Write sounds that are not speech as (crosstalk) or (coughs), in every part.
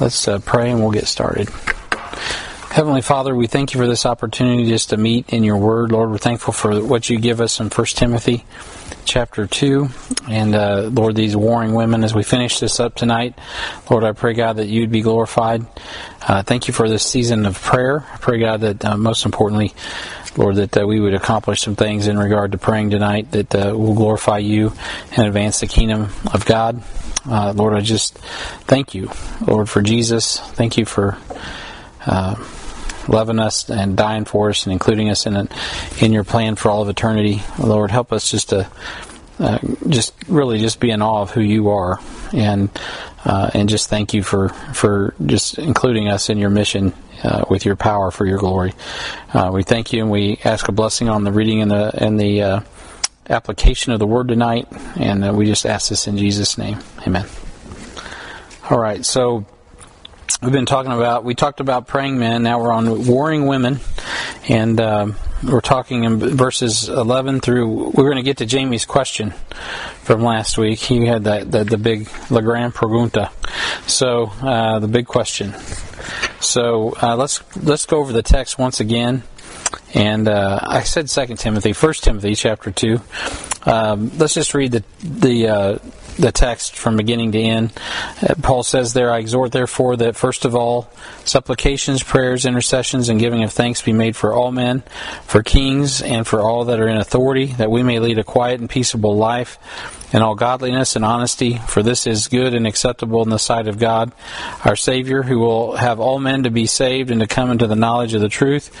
Let's uh, pray and we'll get started. Heavenly Father, we thank you for this opportunity just to meet in your word. Lord, we're thankful for what you give us in 1 Timothy chapter 2. And uh, Lord, these warring women, as we finish this up tonight, Lord, I pray, God, that you'd be glorified. Uh, thank you for this season of prayer. I pray, God, that uh, most importantly, Lord, that uh, we would accomplish some things in regard to praying tonight that uh, will glorify you and advance the kingdom of God. Uh, Lord, I just thank you, Lord, for Jesus. Thank you for uh, loving us and dying for us and including us in in your plan for all of eternity. Lord, help us just to uh, just really just be in awe of who you are and uh, and just thank you for for just including us in your mission uh, with your power for your glory. Uh, we thank you and we ask a blessing on the reading and the and the uh, application of the word tonight, and uh, we just ask this in Jesus' name, Amen. All right, so we've been talking about we talked about praying men. Now we're on warring women, and uh, we're talking in verses 11 through. We're going to get to Jamie's question from last week. He had that the, the big La Grande Pregunta. So uh, the big question. So uh, let's let's go over the text once again. And uh, I said Second Timothy, First Timothy, chapter two. Um, let's just read the the uh, the text from beginning to end. Uh, Paul says there, I exhort therefore that first of all, supplications, prayers, intercessions, and giving of thanks be made for all men, for kings, and for all that are in authority, that we may lead a quiet and peaceable life in all godliness and honesty, for this is good and acceptable in the sight of God, our Savior, who will have all men to be saved and to come into the knowledge of the truth.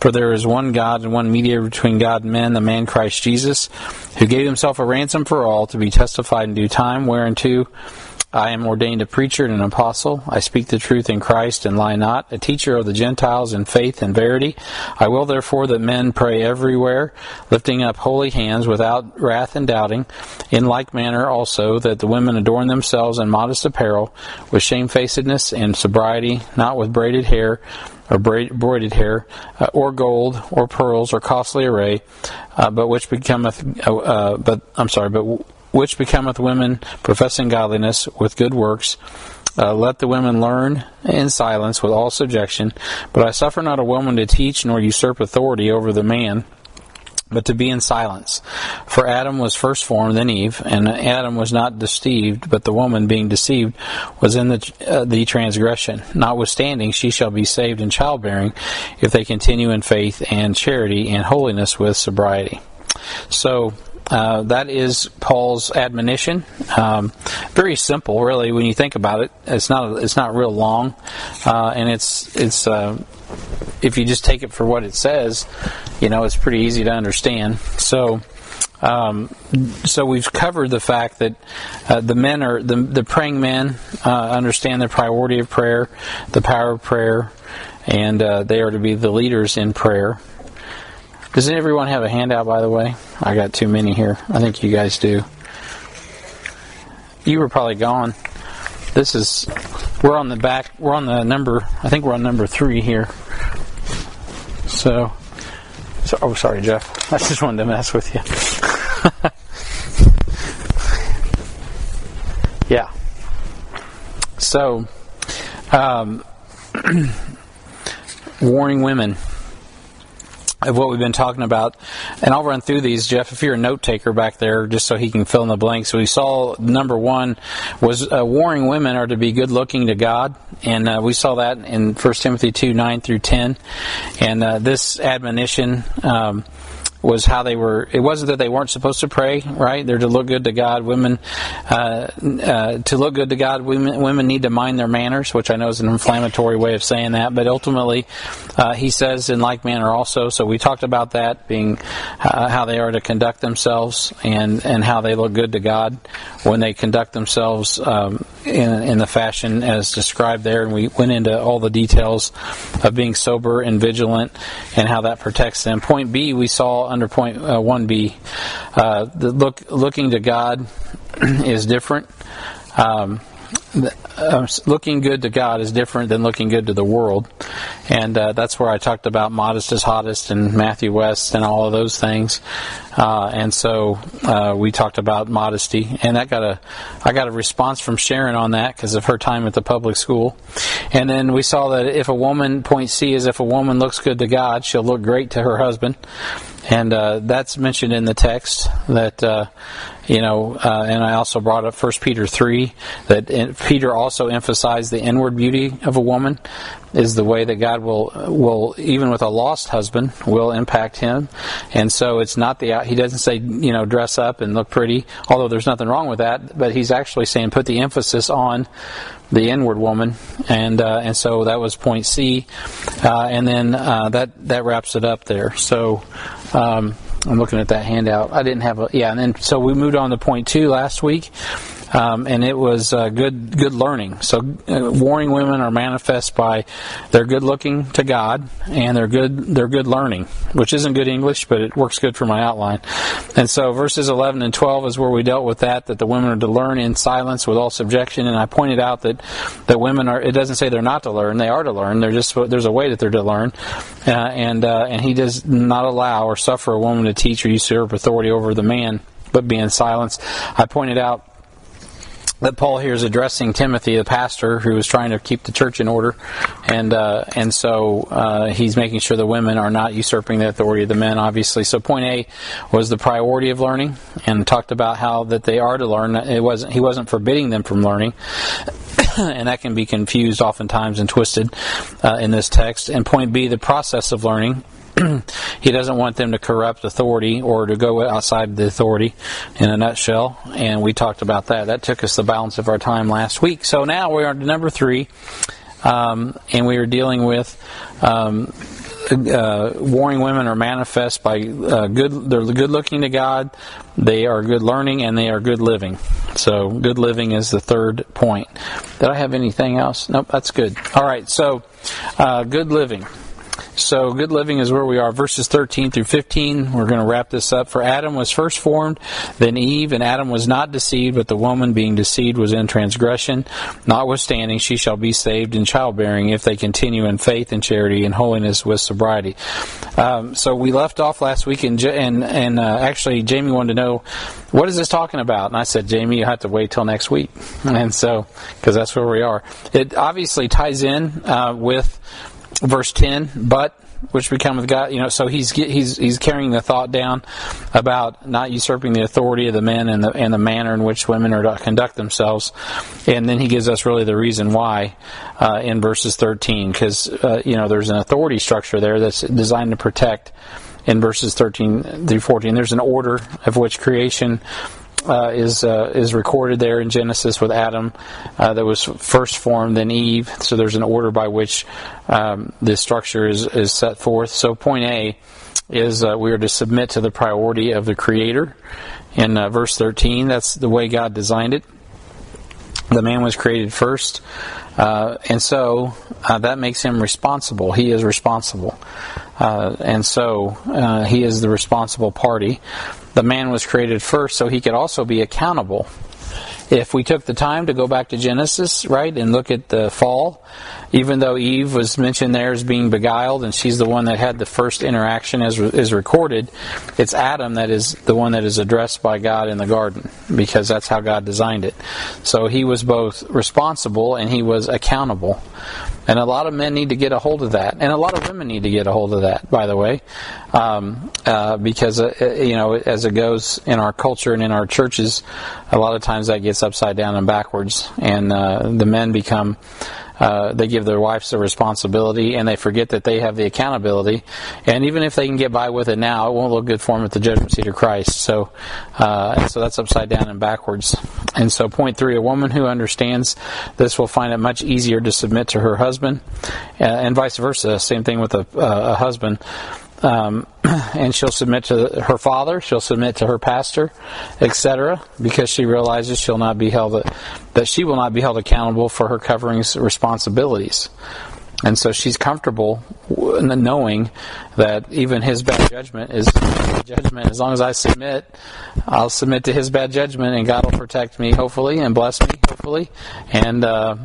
For there is one God and one mediator between God and men, the man Christ Jesus, who gave himself a ransom for all to be testified in due time, whereunto I am ordained a preacher and an apostle. I speak the truth in Christ and lie not, a teacher of the Gentiles in faith and verity. I will therefore that men pray everywhere, lifting up holy hands without wrath and doubting. In like manner also that the women adorn themselves in modest apparel, with shamefacedness and sobriety, not with braided hair or broidered hair, uh, or gold, or pearls, or costly array, uh, but which becometh, uh, uh but I'm sorry, but which becometh women professing godliness with good works. Uh, let the women learn in silence with all subjection. But I suffer not a woman to teach nor usurp authority over the man, but to be in silence. For Adam was first formed, then Eve, and Adam was not deceived, but the woman, being deceived, was in the, uh, the transgression. Notwithstanding, she shall be saved in childbearing, if they continue in faith and charity and holiness with sobriety. So, uh, that is Paul's admonition. Um, very simple, really, when you think about it. It's not it's not real long, uh, and it's it's uh, if you just take it for what it says, you know, it's pretty easy to understand. So. Um, so we've covered the fact that uh, the men are the, the praying men uh, understand the priority of prayer, the power of prayer, and uh, they are to be the leaders in prayer. Does everyone have a handout, by the way? I got too many here. I think you guys do. You were probably gone. This is, we're on the back, we're on the number, I think we're on number three here. So, so oh, sorry, Jeff. (laughs) I just wanted to mess with you. (laughs) yeah. So, um, (clears throat) warring women of what we've been talking about. And I'll run through these, Jeff, if you're a note taker back there, just so he can fill in the blanks. We saw number one was uh, warring women are to be good looking to God. And uh, we saw that in 1 Timothy 2 9 through 10. And uh, this admonition. Um, was how they were. It wasn't that they weren't supposed to pray, right? They're to look good to God. Women, uh, uh, to look good to God, women, women need to mind their manners, which I know is an inflammatory way of saying that. But ultimately, uh, he says in like manner also. So we talked about that being uh, how they are to conduct themselves and and how they look good to God when they conduct themselves um, in, in the fashion as described there. And we went into all the details of being sober and vigilant and how that protects them. Point B, we saw under point uh, 1b. Uh, the look, looking to God (clears throat) is different. Um, uh, looking good to God is different than looking good to the world, and uh, that's where I talked about modest is hottest and Matthew West and all of those things. Uh, and so uh, we talked about modesty, and that got a I got a response from Sharon on that because of her time at the public school. And then we saw that if a woman point C is if a woman looks good to God, she'll look great to her husband and uh, that's mentioned in the text that uh, you know uh, and i also brought up 1 peter 3 that in, peter also emphasized the inward beauty of a woman is the way that god will will even with a lost husband will impact him and so it's not the he doesn't say you know dress up and look pretty although there's nothing wrong with that but he's actually saying put the emphasis on the inward woman, and uh, and so that was point C, uh, and then uh, that that wraps it up there. So. Um, I'm looking at that handout. I didn't have a yeah, and then so we moved on to point two last week, um, and it was uh, good good learning. So uh, warring women are manifest by they're good looking to God and they're good they're good learning, which isn't good English, but it works good for my outline. And so verses 11 and 12 is where we dealt with that that the women are to learn in silence with all subjection. And I pointed out that that women are. It doesn't say they're not to learn; they are to learn. They're just there's a way that they're to learn, uh, and uh, and he does not allow or suffer a woman to teach or usurp authority over the man, but be in silence. I pointed out that Paul here is addressing Timothy, the pastor, who is trying to keep the church in order, and uh, and so uh, he's making sure the women are not usurping the authority of the men. Obviously, so point A was the priority of learning, and talked about how that they are to learn. It wasn't he wasn't forbidding them from learning. (coughs) and that can be confused oftentimes and twisted uh, in this text. And point B, the process of learning, (clears throat) he doesn't want them to corrupt authority or to go outside the authority in a nutshell. And we talked about that. That took us the balance of our time last week. So now we are to number three, um, and we are dealing with. Um, uh, warring women are manifest by uh, good. They're good looking to God. They are good learning, and they are good living. So, good living is the third point. Did I have anything else? Nope. That's good. All right. So, uh, good living. So, good living is where we are. Verses 13 through 15. We're going to wrap this up. For Adam was first formed, then Eve, and Adam was not deceived, but the woman being deceived was in transgression. Notwithstanding, she shall be saved in childbearing if they continue in faith and charity and holiness with sobriety. Um, so, we left off last week, and, and, and uh, actually, Jamie wanted to know what is this talking about? And I said, Jamie, you have to wait till next week. (laughs) And so, because that's where we are. It obviously ties in uh, with verse 10, but which become with God, you know, so he's he's he's carrying the thought down about not usurping the authority of the men and the and the manner in which women are to conduct themselves, and then he gives us really the reason why uh, in verses 13, because uh, you know there's an authority structure there that's designed to protect. In verses 13 through 14, there's an order of which creation uh, is uh, is recorded there in Genesis with Adam uh, that was first formed, then Eve. So there's an order by which um, this structure is is set forth. So point A is uh, we are to submit to the priority of the Creator. In uh, verse 13, that's the way God designed it. The man was created first. Uh, and so uh, that makes him responsible. He is responsible. Uh, and so uh, he is the responsible party. The man was created first so he could also be accountable. If we took the time to go back to Genesis, right, and look at the fall, even though Eve was mentioned there as being beguiled and she's the one that had the first interaction as is recorded, it's Adam that is the one that is addressed by God in the garden because that's how God designed it. So he was both responsible and he was accountable. And a lot of men need to get a hold of that, and a lot of women need to get a hold of that. By the way, um, uh, because uh, uh, you know, as it goes in our culture and in our churches, a lot of times that gets upside down and backwards, and uh, the men become uh, they give their wives the responsibility and they forget that they have the accountability. And even if they can get by with it now, it won't look good for them at the judgment seat of Christ. So, uh, so that's upside down and backwards. And so, point three: a woman who understands this will find it much easier to submit to her husband, uh, and vice versa. Same thing with a, uh, a husband. Um, (clears throat) and she'll submit to her father, she'll submit to her pastor, etc., because she realizes she'll not be held that she will not be held accountable for her coverings responsibilities. And so she's comfortable knowing that even his bad judgment is judgment. As long as I submit, I'll submit to His bad judgment, and God will protect me, hopefully, and bless me, hopefully, and uh,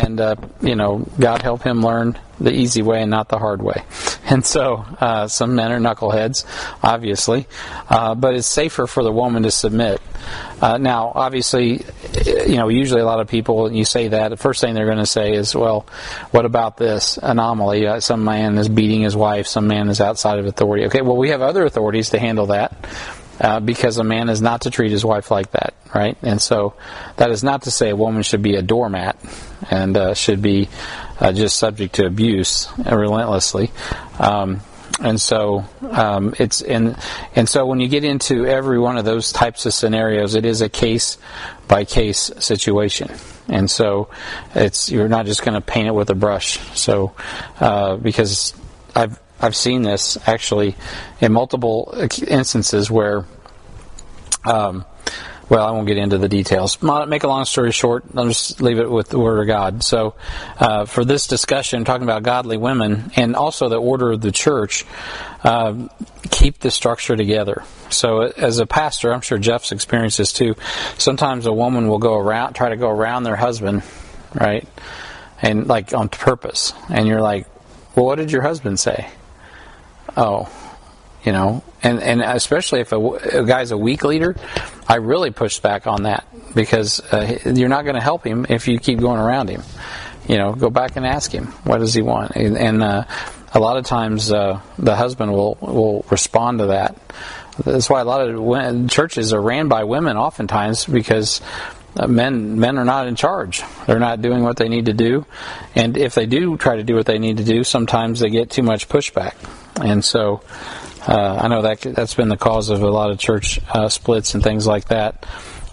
and uh, you know, God help him learn the easy way and not the hard way. (laughs) And so, uh, some men are knuckleheads, obviously, uh, but it's safer for the woman to submit. Uh, now, obviously, you know, usually a lot of people, when you say that, the first thing they're going to say is, well, what about this anomaly? Uh, some man is beating his wife, some man is outside of authority. Okay, well, we have other authorities to handle that. Uh, because a man is not to treat his wife like that, right? And so that is not to say a woman should be a doormat and uh, should be uh, just subject to abuse relentlessly. Um, and so um, it's and and so when you get into every one of those types of scenarios, it is a case by case situation, and so it's you're not just going to paint it with a brush. So uh, because I've I've seen this actually in multiple instances where, um, well, I won't get into the details. Make a long story short, I'll just leave it with the Word of God. So, uh, for this discussion, talking about godly women and also the order of the church, uh, keep the structure together. So, as a pastor, I'm sure Jeff's experienced this too. Sometimes a woman will go around, try to go around their husband, right? And like on purpose. And you're like, well, what did your husband say? Oh, you know, and and especially if a, a guy's a weak leader, I really push back on that because uh, you're not going to help him if you keep going around him. You know, go back and ask him what does he want, and, and uh, a lot of times uh, the husband will will respond to that. That's why a lot of churches are ran by women, oftentimes because uh, men men are not in charge. They're not doing what they need to do, and if they do try to do what they need to do, sometimes they get too much pushback. And so uh, I know that that's been the cause of a lot of church uh, splits and things like that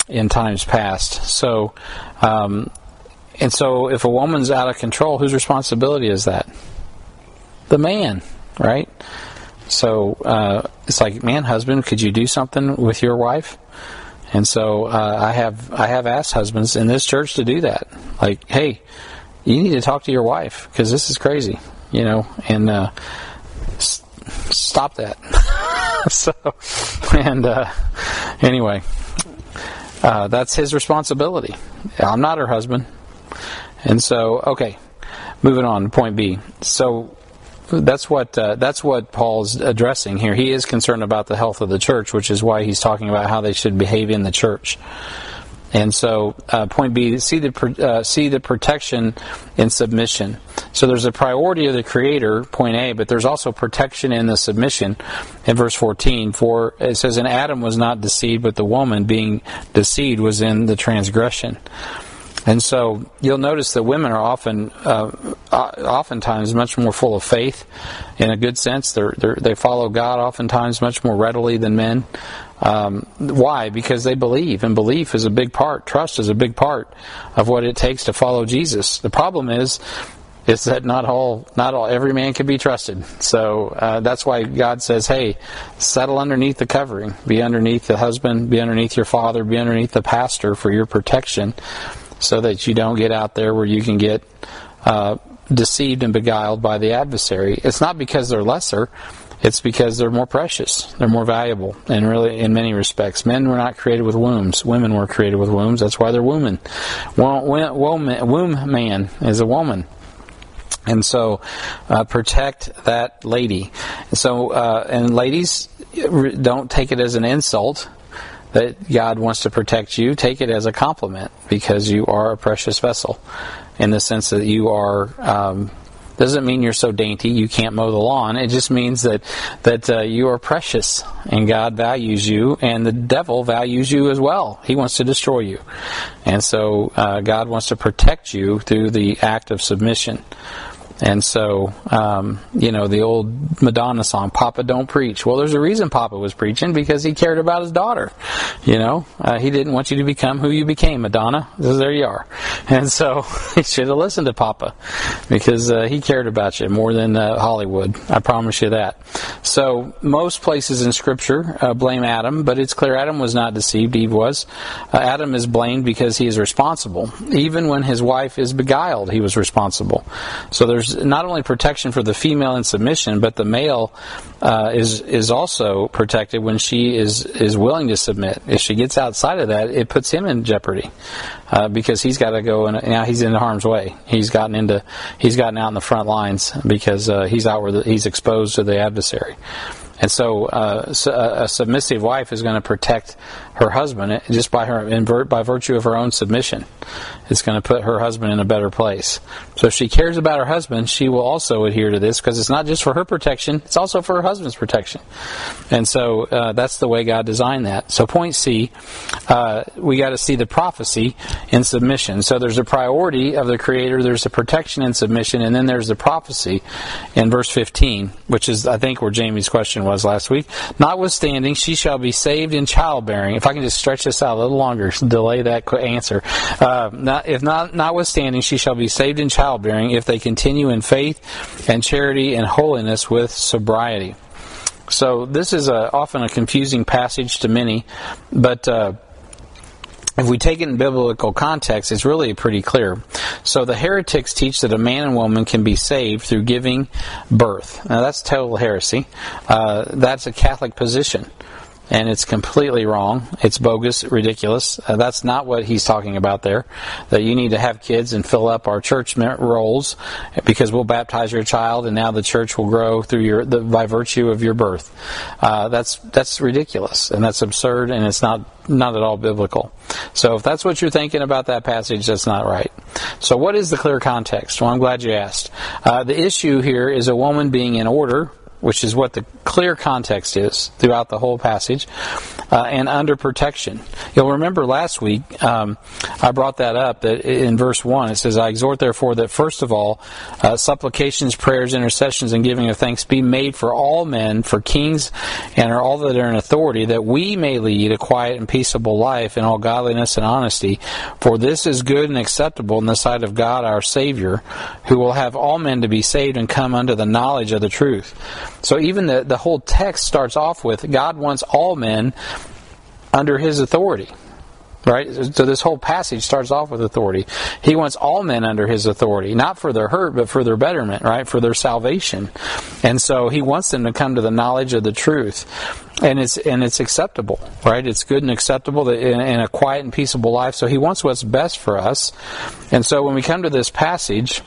in times past. So, um, and so if a woman's out of control, whose responsibility is that? The man, right? So uh, it's like, man, husband, could you do something with your wife? And so uh, I have I have asked husbands in this church to do that. Like, hey, you need to talk to your wife because this is crazy, you know. And uh, stop that. (laughs) so, and uh, anyway, uh, that's his responsibility. I'm not her husband. And so, okay, moving on to point B. So that's what uh, that's what Paul's addressing here. He is concerned about the health of the church, which is why he's talking about how they should behave in the church. And so, uh, point B, see the uh, see the protection in submission. So there's a priority of the Creator, point A, but there's also protection in the submission. In verse 14, for it says, "And Adam was not deceived, but the woman, being deceived, was in the transgression." And so you'll notice that women are often, uh, oftentimes, much more full of faith, in a good sense. They're, they're, they follow God oftentimes much more readily than men. Um, why? Because they believe, and belief is a big part. Trust is a big part of what it takes to follow Jesus. The problem is, is that not all, not all, every man can be trusted. So uh, that's why God says, "Hey, settle underneath the covering. Be underneath the husband. Be underneath your father. Be underneath the pastor for your protection." so that you don't get out there where you can get uh, deceived and beguiled by the adversary. It's not because they're lesser. It's because they're more precious. They're more valuable, and really, in many respects, men were not created with wombs. Women were created with wombs. That's why they're women. Womb man is a woman. And so, uh, protect that lady. So, uh, and ladies, don't take it as an insult that God wants to protect you, take it as a compliment because you are a precious vessel in the sense that you are. Um, doesn't mean you're so dainty you can't mow the lawn. It just means that that uh, you are precious and God values you, and the devil values you as well. He wants to destroy you, and so uh, God wants to protect you through the act of submission. And so, um, you know, the old Madonna song, Papa Don't Preach. Well, there's a reason Papa was preaching because he cared about his daughter. You know, uh, he didn't want you to become who you became, Madonna. So there you are. (laughs) And so (laughs) he should have listened to Papa because uh, he cared about you more than uh, Hollywood. I promise you that. So most places in Scripture uh, blame Adam, but it's clear Adam was not deceived. Eve was. Uh, Adam is blamed because he is responsible. Even when his wife is beguiled, he was responsible. So there's there's not only protection for the female in submission, but the male uh, is is also protected when she is is willing to submit. If she gets outside of that, it puts him in jeopardy uh, because he's got to go and now he's in harm's way. He's gotten into he's gotten out in the front lines because uh, he's out where the, he's exposed to the adversary. And so, uh, a submissive wife is going to protect her husband just by her by virtue of her own submission. It's going to put her husband in a better place. So if she cares about her husband, she will also adhere to this because it's not just for her protection; it's also for her husband's protection. And so uh, that's the way God designed that. So point C, uh, we got to see the prophecy in submission. So there's a priority of the Creator, there's a protection in submission, and then there's the prophecy in verse 15, which is I think where Jamie's question was last week. Notwithstanding, she shall be saved in childbearing. If I can just stretch this out a little longer, delay that answer. Uh, not, if not, notwithstanding, she shall be saved in childbearing if they continue in faith and charity and holiness with sobriety. So this is a, often a confusing passage to many, but. Uh, if we take it in biblical context, it's really pretty clear. So the heretics teach that a man and woman can be saved through giving birth. Now that's total heresy. Uh, that's a Catholic position and it's completely wrong. It's bogus, ridiculous. Uh, that's not what he's talking about there. That you need to have kids and fill up our church rolls because we'll baptize your child, and now the church will grow through your the, by virtue of your birth. Uh, that's that's ridiculous and that's absurd, and it's not not at all biblical. So if that's what you're thinking about that passage, that's not right. So what is the clear context? Well, I'm glad you asked. Uh, the issue here is a woman being in order which is what the clear context is throughout the whole passage, uh, and under protection. You'll remember last week um, I brought that up that in verse 1 it says, I exhort therefore that first of all, uh, supplications, prayers, intercessions, and giving of thanks be made for all men, for kings, and all that are in authority, that we may lead a quiet and peaceable life in all godliness and honesty. For this is good and acceptable in the sight of God our Savior, who will have all men to be saved and come unto the knowledge of the truth. So even the, the whole text starts off with God wants all men under his authority. Right? So this whole passage starts off with authority. He wants all men under his authority, not for their hurt, but for their betterment, right? For their salvation. And so he wants them to come to the knowledge of the truth. And it's and it's acceptable, right? It's good and acceptable in, in a quiet and peaceable life. So he wants what's best for us. And so when we come to this passage,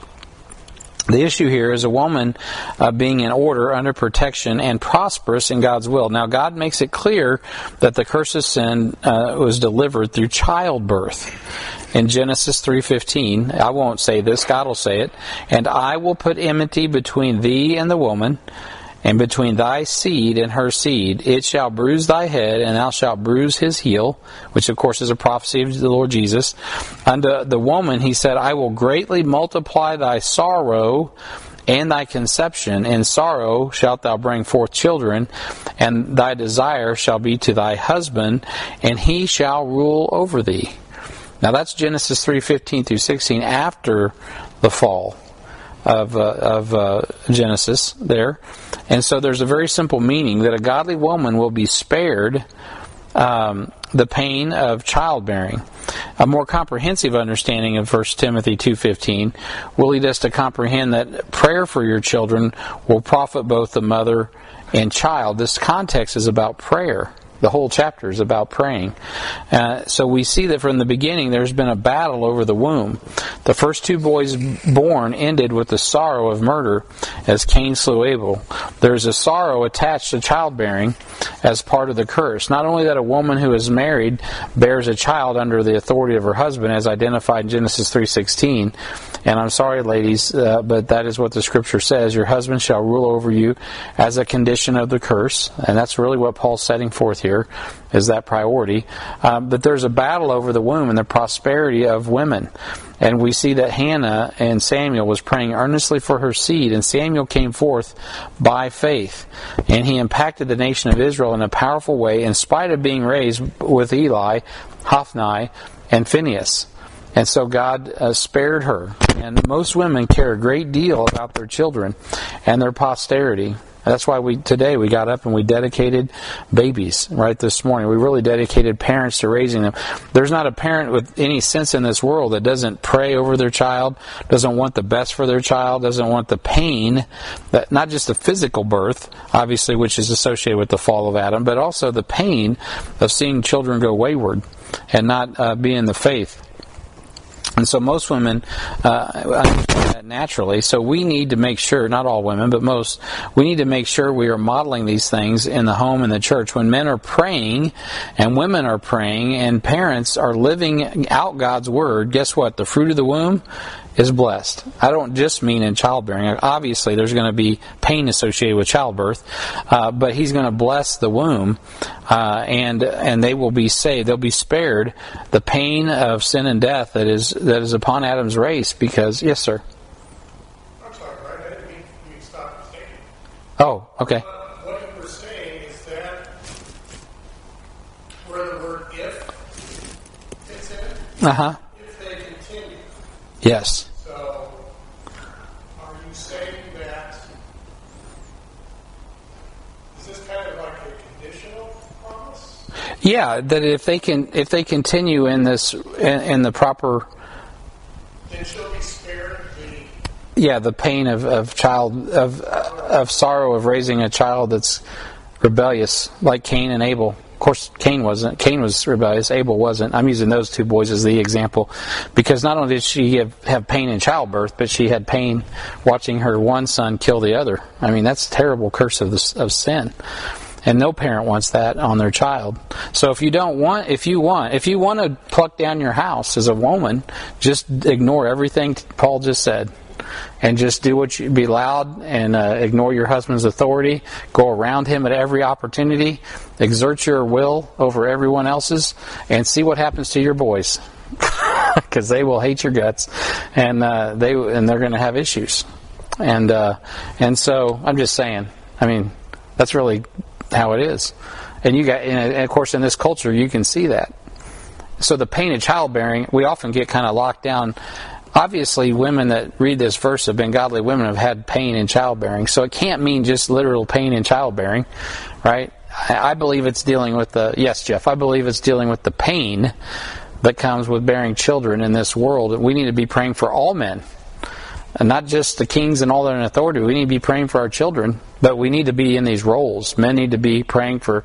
the issue here is a woman uh, being in order, under protection, and prosperous in God's will. Now, God makes it clear that the curse of sin uh, was delivered through childbirth. In Genesis 3:15, I won't say this, God will say it, and I will put enmity between thee and the woman, and between thy seed and her seed. It shall bruise thy head, and thou shalt bruise his heel, which of course is a prophecy of the Lord Jesus. Unto the woman he said, I will greatly multiply thy sorrow and thy conception. In sorrow shalt thou bring forth children, and thy desire shall be to thy husband, and he shall rule over thee. Now that's Genesis 3:15 through 16 after the fall of, uh, of uh, Genesis there. And so there's a very simple meaning that a godly woman will be spared um, the pain of childbearing. A more comprehensive understanding of 1 Timothy 2.15 will lead us to comprehend that prayer for your children will profit both the mother and child. This context is about prayer. The whole chapter is about praying. Uh, so we see that from the beginning there's been a battle over the womb. The first two boys born ended with the sorrow of murder as Cain slew Abel. There's a sorrow attached to childbearing as part of the curse. Not only that a woman who is married bears a child under the authority of her husband as identified in Genesis 3:16, and I'm sorry ladies, uh, but that is what the scripture says, your husband shall rule over you as a condition of the curse, and that's really what Paul's setting forth here is that priority. Um, but there's a battle over the womb and the prosperity of women. And we see that Hannah and Samuel was praying earnestly for her seed, and Samuel came forth by faith. And he impacted the nation of Israel in a powerful way, in spite of being raised with Eli, Hophni, and Phinehas. And so God uh, spared her. And most women care a great deal about their children and their posterity. That's why we today we got up and we dedicated babies right this morning. We really dedicated parents to raising them. There's not a parent with any sense in this world that doesn't pray over their child, doesn't want the best for their child, doesn't want the pain that not just the physical birth, obviously, which is associated with the fall of Adam, but also the pain of seeing children go wayward and not uh, be in the faith. And so most women uh, understand that naturally. So we need to make sure, not all women, but most, we need to make sure we are modeling these things in the home and the church. When men are praying and women are praying and parents are living out God's word, guess what? The fruit of the womb is blessed. I don't just mean in childbearing. Obviously, there's going to be pain associated with childbirth, uh, but He's going to bless the womb, uh, and and they will be saved. They'll be spared the pain of sin and death that is that is upon Adam's race. Because yes, sir. I'm sorry, Brian. I didn't mean you to stop saying. Oh, okay. What you Yes. So, are you saying that? Is this kind of like a conditional promise? Yeah, that if they can, if they continue in this, in, in the proper, Then she'll be spared the. yeah, the pain of, of child of of sorrow of raising a child that's rebellious, like Cain and Abel. Course, Cain wasn't. Cain was rebellious. Abel wasn't. I'm using those two boys as the example because not only did she have, have pain in childbirth, but she had pain watching her one son kill the other. I mean, that's a terrible curse of the, of sin. And no parent wants that on their child. So if you don't want, if you want, if you want to pluck down your house as a woman, just ignore everything Paul just said and just do what you be loud and uh, ignore your husband's authority. Go around him at every opportunity. Exert your will over everyone else's and see what happens to your boys. (laughs) Because they will hate your guts and uh, they and they're going to have issues. And uh, and so i'm just saying i mean that's really how it is. And you got and of course in this culture you can see that. So the pain of childbearing we often get kind of locked down obviously women that read this verse have been godly women have had pain in childbearing so it can't mean just literal pain in childbearing right i believe it's dealing with the yes jeff i believe it's dealing with the pain that comes with bearing children in this world we need to be praying for all men and not just the kings and all that in authority. We need to be praying for our children, but we need to be in these roles. Men need to be praying for.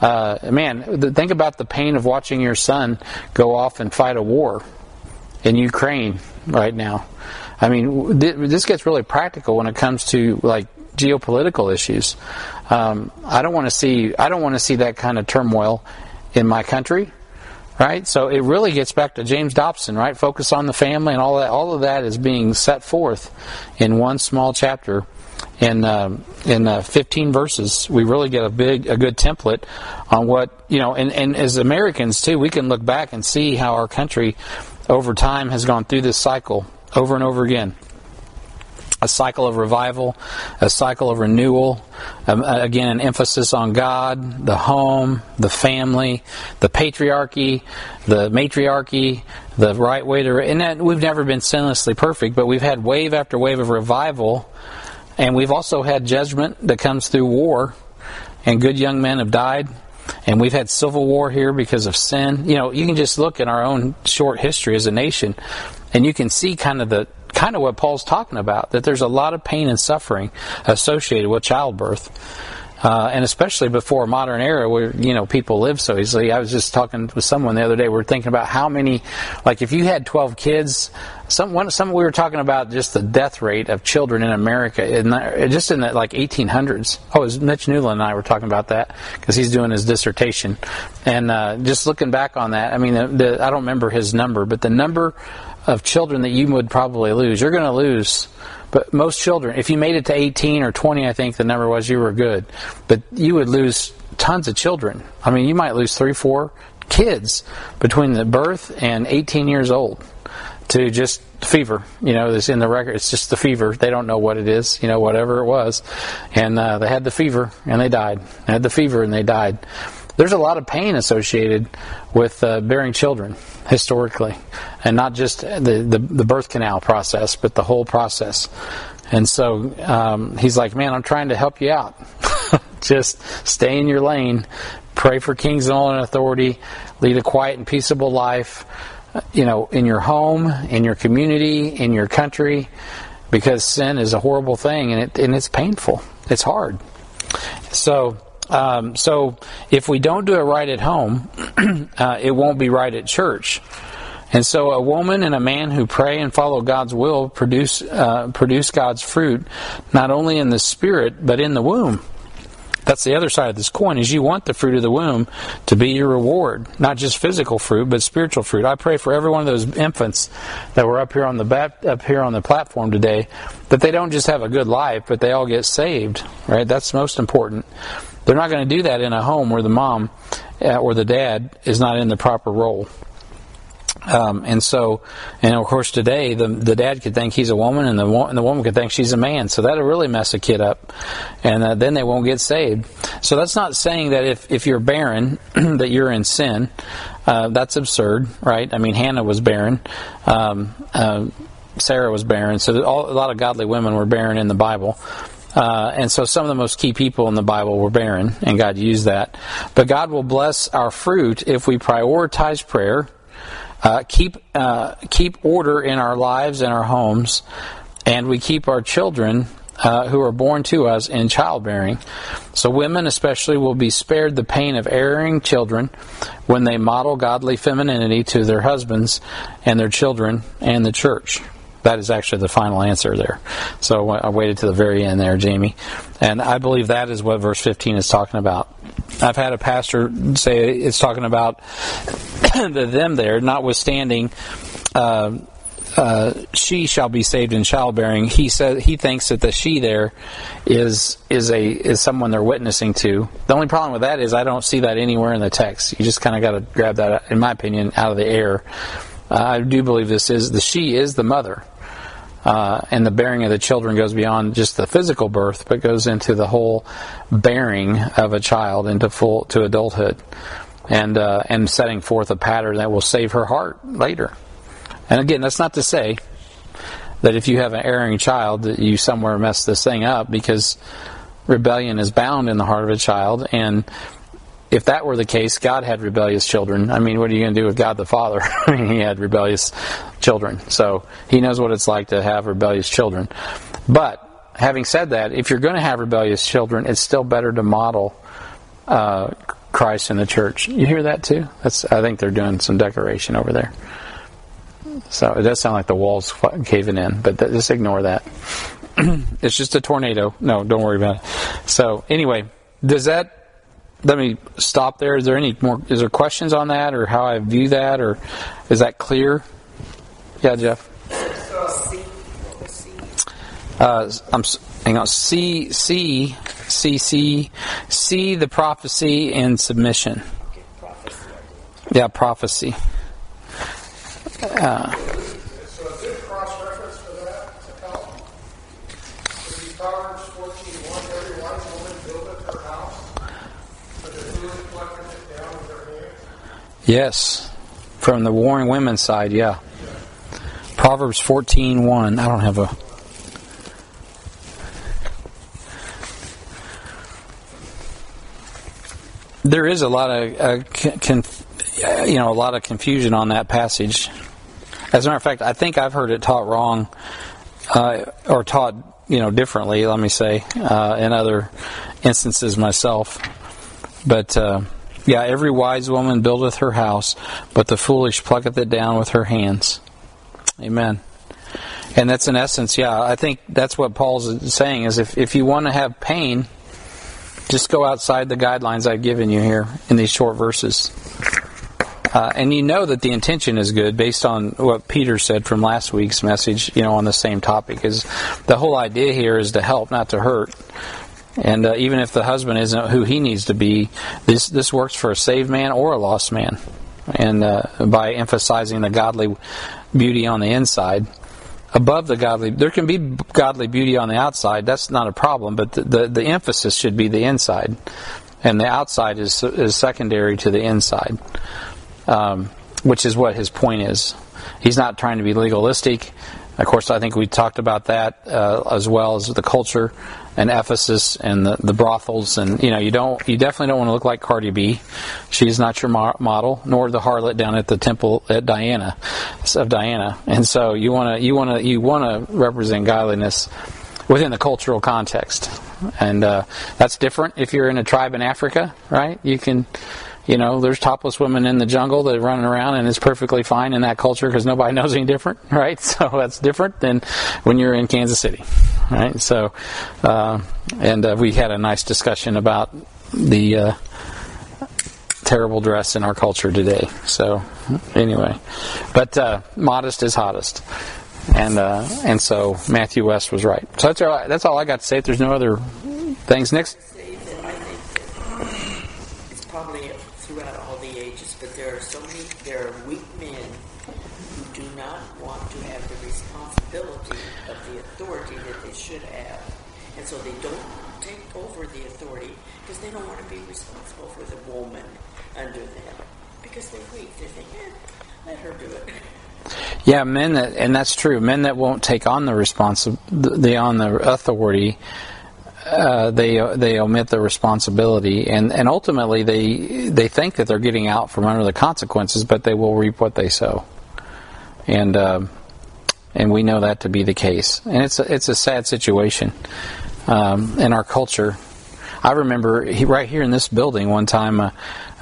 Uh, man, think about the pain of watching your son go off and fight a war in Ukraine right now. I mean, th- this gets really practical when it comes to like geopolitical issues. Um, I don't want to see. I don't want to see that kind of turmoil in my country right? So it really gets back to James Dobson, right? Focus on the family and all that. All of that is being set forth in one small chapter. In um, in uh, 15 verses, we really get a big, a good template on what you know. And, and as Americans too, we can look back and see how our country, over time, has gone through this cycle over and over again a cycle of revival, a cycle of renewal. Um, again, an emphasis on God, the home, the family, the patriarchy, the matriarchy, the right way to. And that, we've never been sinlessly perfect, but we've had wave after wave of revival, and we've also had judgment that comes through war, and good young men have died. And we've had civil war here because of sin. You know, you can just look at our own short history as a nation, and you can see kind of the kind of what Paul's talking about that there's a lot of pain and suffering associated with childbirth. Uh, and especially before modern era where you know people live so easily. I was just talking with someone the other day. We are thinking about how many, like if you had 12 kids, some one, some we were talking about just the death rate of children in America, in the, just in the like 1800s. Oh, it was Mitch Newland and I were talking about that because he's doing his dissertation, and uh, just looking back on that. I mean, the, the, I don't remember his number, but the number of children that you would probably lose, you're going to lose but most children, if you made it to 18 or 20, I think the number was, you were good. But you would lose tons of children. I mean, you might lose three, four kids between the birth and 18 years old to just fever. You know, this in the record. It's just the fever. They don't know what it is. You know, whatever it was, and uh, they had the fever and they died. They had the fever and they died. There's a lot of pain associated with uh, bearing children historically, and not just the, the, the birth canal process, but the whole process. And so um, he's like, man, I'm trying to help you out. (laughs) Just stay in your lane. Pray for kings and all in authority. Lead a quiet and peaceable life. You know, in your home, in your community, in your country, because sin is a horrible thing and it and it's painful. It's hard. So. Um, so if we don't do it right at home, (clears throat) uh, it won't be right at church. And so a woman and a man who pray and follow God's will produce uh, produce God's fruit not only in the spirit but in the womb. That's the other side of this coin is you want the fruit of the womb to be your reward, not just physical fruit but spiritual fruit. I pray for every one of those infants that were up here on the bat, up here on the platform today that they don't just have a good life but they all get saved, right? That's most important. They're not going to do that in a home where the mom uh, or the dad is not in the proper role. Um, and so, and of course, today the the dad could think he's a woman, and the and the woman could think she's a man. So that'll really mess a kid up, and uh, then they won't get saved. So that's not saying that if if you're barren (clears throat) that you're in sin. Uh, that's absurd, right? I mean, Hannah was barren. Um, uh, Sarah was barren. So all, a lot of godly women were barren in the Bible. Uh, and so some of the most key people in the Bible were barren, and God used that. But God will bless our fruit if we prioritize prayer, uh, keep uh, keep order in our lives and our homes, and we keep our children uh, who are born to us in childbearing. So women especially will be spared the pain of erring children when they model godly femininity to their husbands and their children and the church. That is actually the final answer there. So I waited to the very end there, Jamie. And I believe that is what verse 15 is talking about. I've had a pastor say it's talking about (coughs) the them there, notwithstanding. Uh, uh, she shall be saved in childbearing. He says he thinks that the she there is is a is someone they're witnessing to. The only problem with that is I don't see that anywhere in the text. You just kind of got to grab that, in my opinion, out of the air. Uh, I do believe this is the she is the mother. Uh, and the bearing of the children goes beyond just the physical birth, but goes into the whole bearing of a child into full to adulthood, and uh, and setting forth a pattern that will save her heart later. And again, that's not to say that if you have an erring child that you somewhere mess this thing up, because rebellion is bound in the heart of a child, and if that were the case, God had rebellious children. I mean, what are you going to do with God the Father? (laughs) I mean, he had rebellious children. So he knows what it's like to have rebellious children. But having said that, if you're going to have rebellious children, it's still better to model uh, Christ in the church. You hear that too? That's I think they're doing some decoration over there. So it does sound like the walls caving in, but th- just ignore that. (clears throat) it's just a tornado. No, don't worry about it. So anyway, does that let me stop there. Is there any more? Is there questions on that, or how I view that, or is that clear? Yeah, Jeff. Uh, I'm hang on. C C C C C the prophecy and submission. Yeah, prophecy. Uh, Yes, from the warring women's side, yeah. Proverbs 14:1. I don't have a There is a lot of uh, you know a lot of confusion on that passage. As a matter of fact, I think I've heard it taught wrong uh, or taught you know differently. Let me say uh, in other instances myself, but uh, yeah, every wise woman buildeth her house, but the foolish plucketh it down with her hands. Amen. And that's in essence, yeah, I think that's what Paul's saying is if, if you want to have pain, just go outside the guidelines I've given you here in these short verses. Uh, and you know that the intention is good based on what Peter said from last week's message, you know, on the same topic. Is the whole idea here is to help, not to hurt. And uh, even if the husband isn't who he needs to be, this this works for a saved man or a lost man. And uh, by emphasizing the godly beauty on the inside, above the godly, there can be godly beauty on the outside. That's not a problem, but the the, the emphasis should be the inside, and the outside is is secondary to the inside, um, which is what his point is. He's not trying to be legalistic. Of course, I think we talked about that uh, as well as the culture and Ephesus and the, the brothels. And you know, you don't, you definitely don't want to look like Cardi B. She's not your mo- model, nor the harlot down at the temple at Diana of Diana. And so you want to, you want to, you want to represent godliness within the cultural context. And uh, that's different if you're in a tribe in Africa, right? You can you know, there's topless women in the jungle that are running around, and it's perfectly fine in that culture because nobody (laughs) knows any different, right? (laughs) So that's different than when you're in Kansas City, right? So, uh, and uh, we had a nice discussion about the uh, terrible dress in our culture today. So, anyway, but uh, modest is hottest. And uh, and so Matthew West was right. So that's all, that's all I got to say. If there's no other things, next. probably throughout all the ages, but there are so many, there are weak men who do not want to have the responsibility of the authority that they should have. And so they don't take over the authority because they don't want to be responsible for the woman under them because they're weak. They think, eh, let her do it. Yeah, men that, and that's true. Men that won't take on the responsibility, the on the authority, uh, they they omit the responsibility, and, and ultimately they they think that they're getting out from under the consequences, but they will reap what they sow, and uh, and we know that to be the case, and it's a, it's a sad situation um, in our culture. I remember he, right here in this building one time, uh,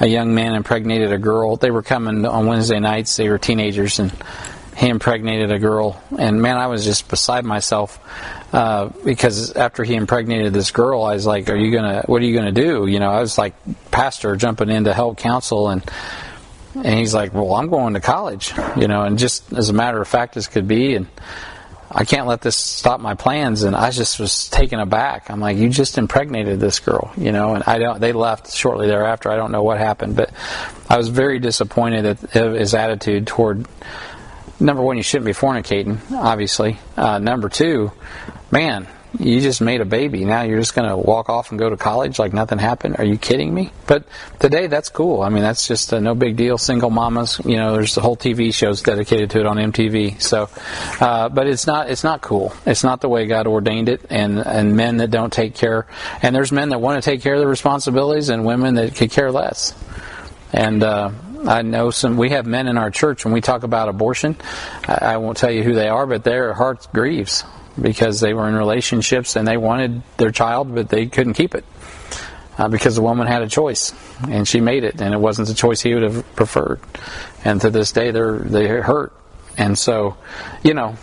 a young man impregnated a girl. They were coming on Wednesday nights. They were teenagers, and he impregnated a girl. And man, I was just beside myself uh, because after he impregnated this girl, I was like, "Are you gonna? What are you gonna do?" You know, I was like pastor jumping in to help counsel, and and he's like, "Well, I'm going to college," you know, and just as a matter of fact as could be, and I can't let this stop my plans. And I just was taken aback. I'm like, "You just impregnated this girl," you know, and I don't. They left shortly thereafter. I don't know what happened, but I was very disappointed at his attitude toward number one, you shouldn't be fornicating, obviously. Uh, number two, man, you just made a baby. Now you're just going to walk off and go to college like nothing happened. Are you kidding me? But today, that's cool. I mean, that's just no big deal. Single mamas, you know, there's the whole TV shows dedicated to it on MTV. So, uh, but it's not, it's not cool. It's not the way God ordained it. And, and men that don't take care, and there's men that want to take care of the responsibilities and women that could care less. And, uh, I know some. We have men in our church when we talk about abortion. I, I won't tell you who they are, but their heart grieves because they were in relationships and they wanted their child, but they couldn't keep it uh, because the woman had a choice and she made it, and it wasn't the choice he would have preferred. And to this day, they're they hurt, and so you know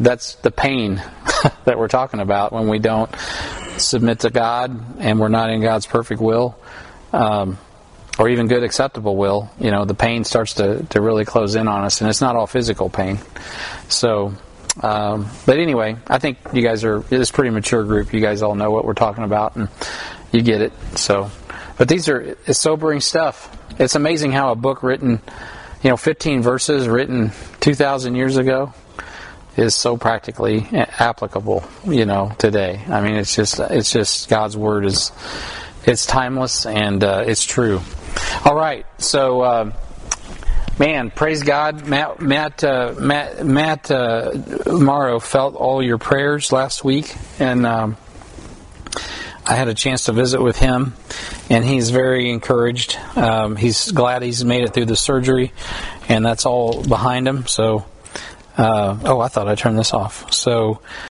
that's the pain (laughs) that we're talking about when we don't submit to God and we're not in God's perfect will. Um, or even good acceptable will, you know, the pain starts to, to really close in on us, and it's not all physical pain. So, um, but anyway, I think you guys are a pretty mature group. You guys all know what we're talking about, and you get it. So, but these are sobering stuff. It's amazing how a book written, you know, 15 verses written 2,000 years ago is so practically applicable, you know, today. I mean, it's just it's just God's word is it's timeless and uh, it's true. All right, so uh, man, praise God, Matt, Matt, uh, Matt, Matt uh, Morrow felt all your prayers last week, and um, I had a chance to visit with him, and he's very encouraged. Um, he's glad he's made it through the surgery, and that's all behind him. So. Uh, oh, I thought I turned this off. So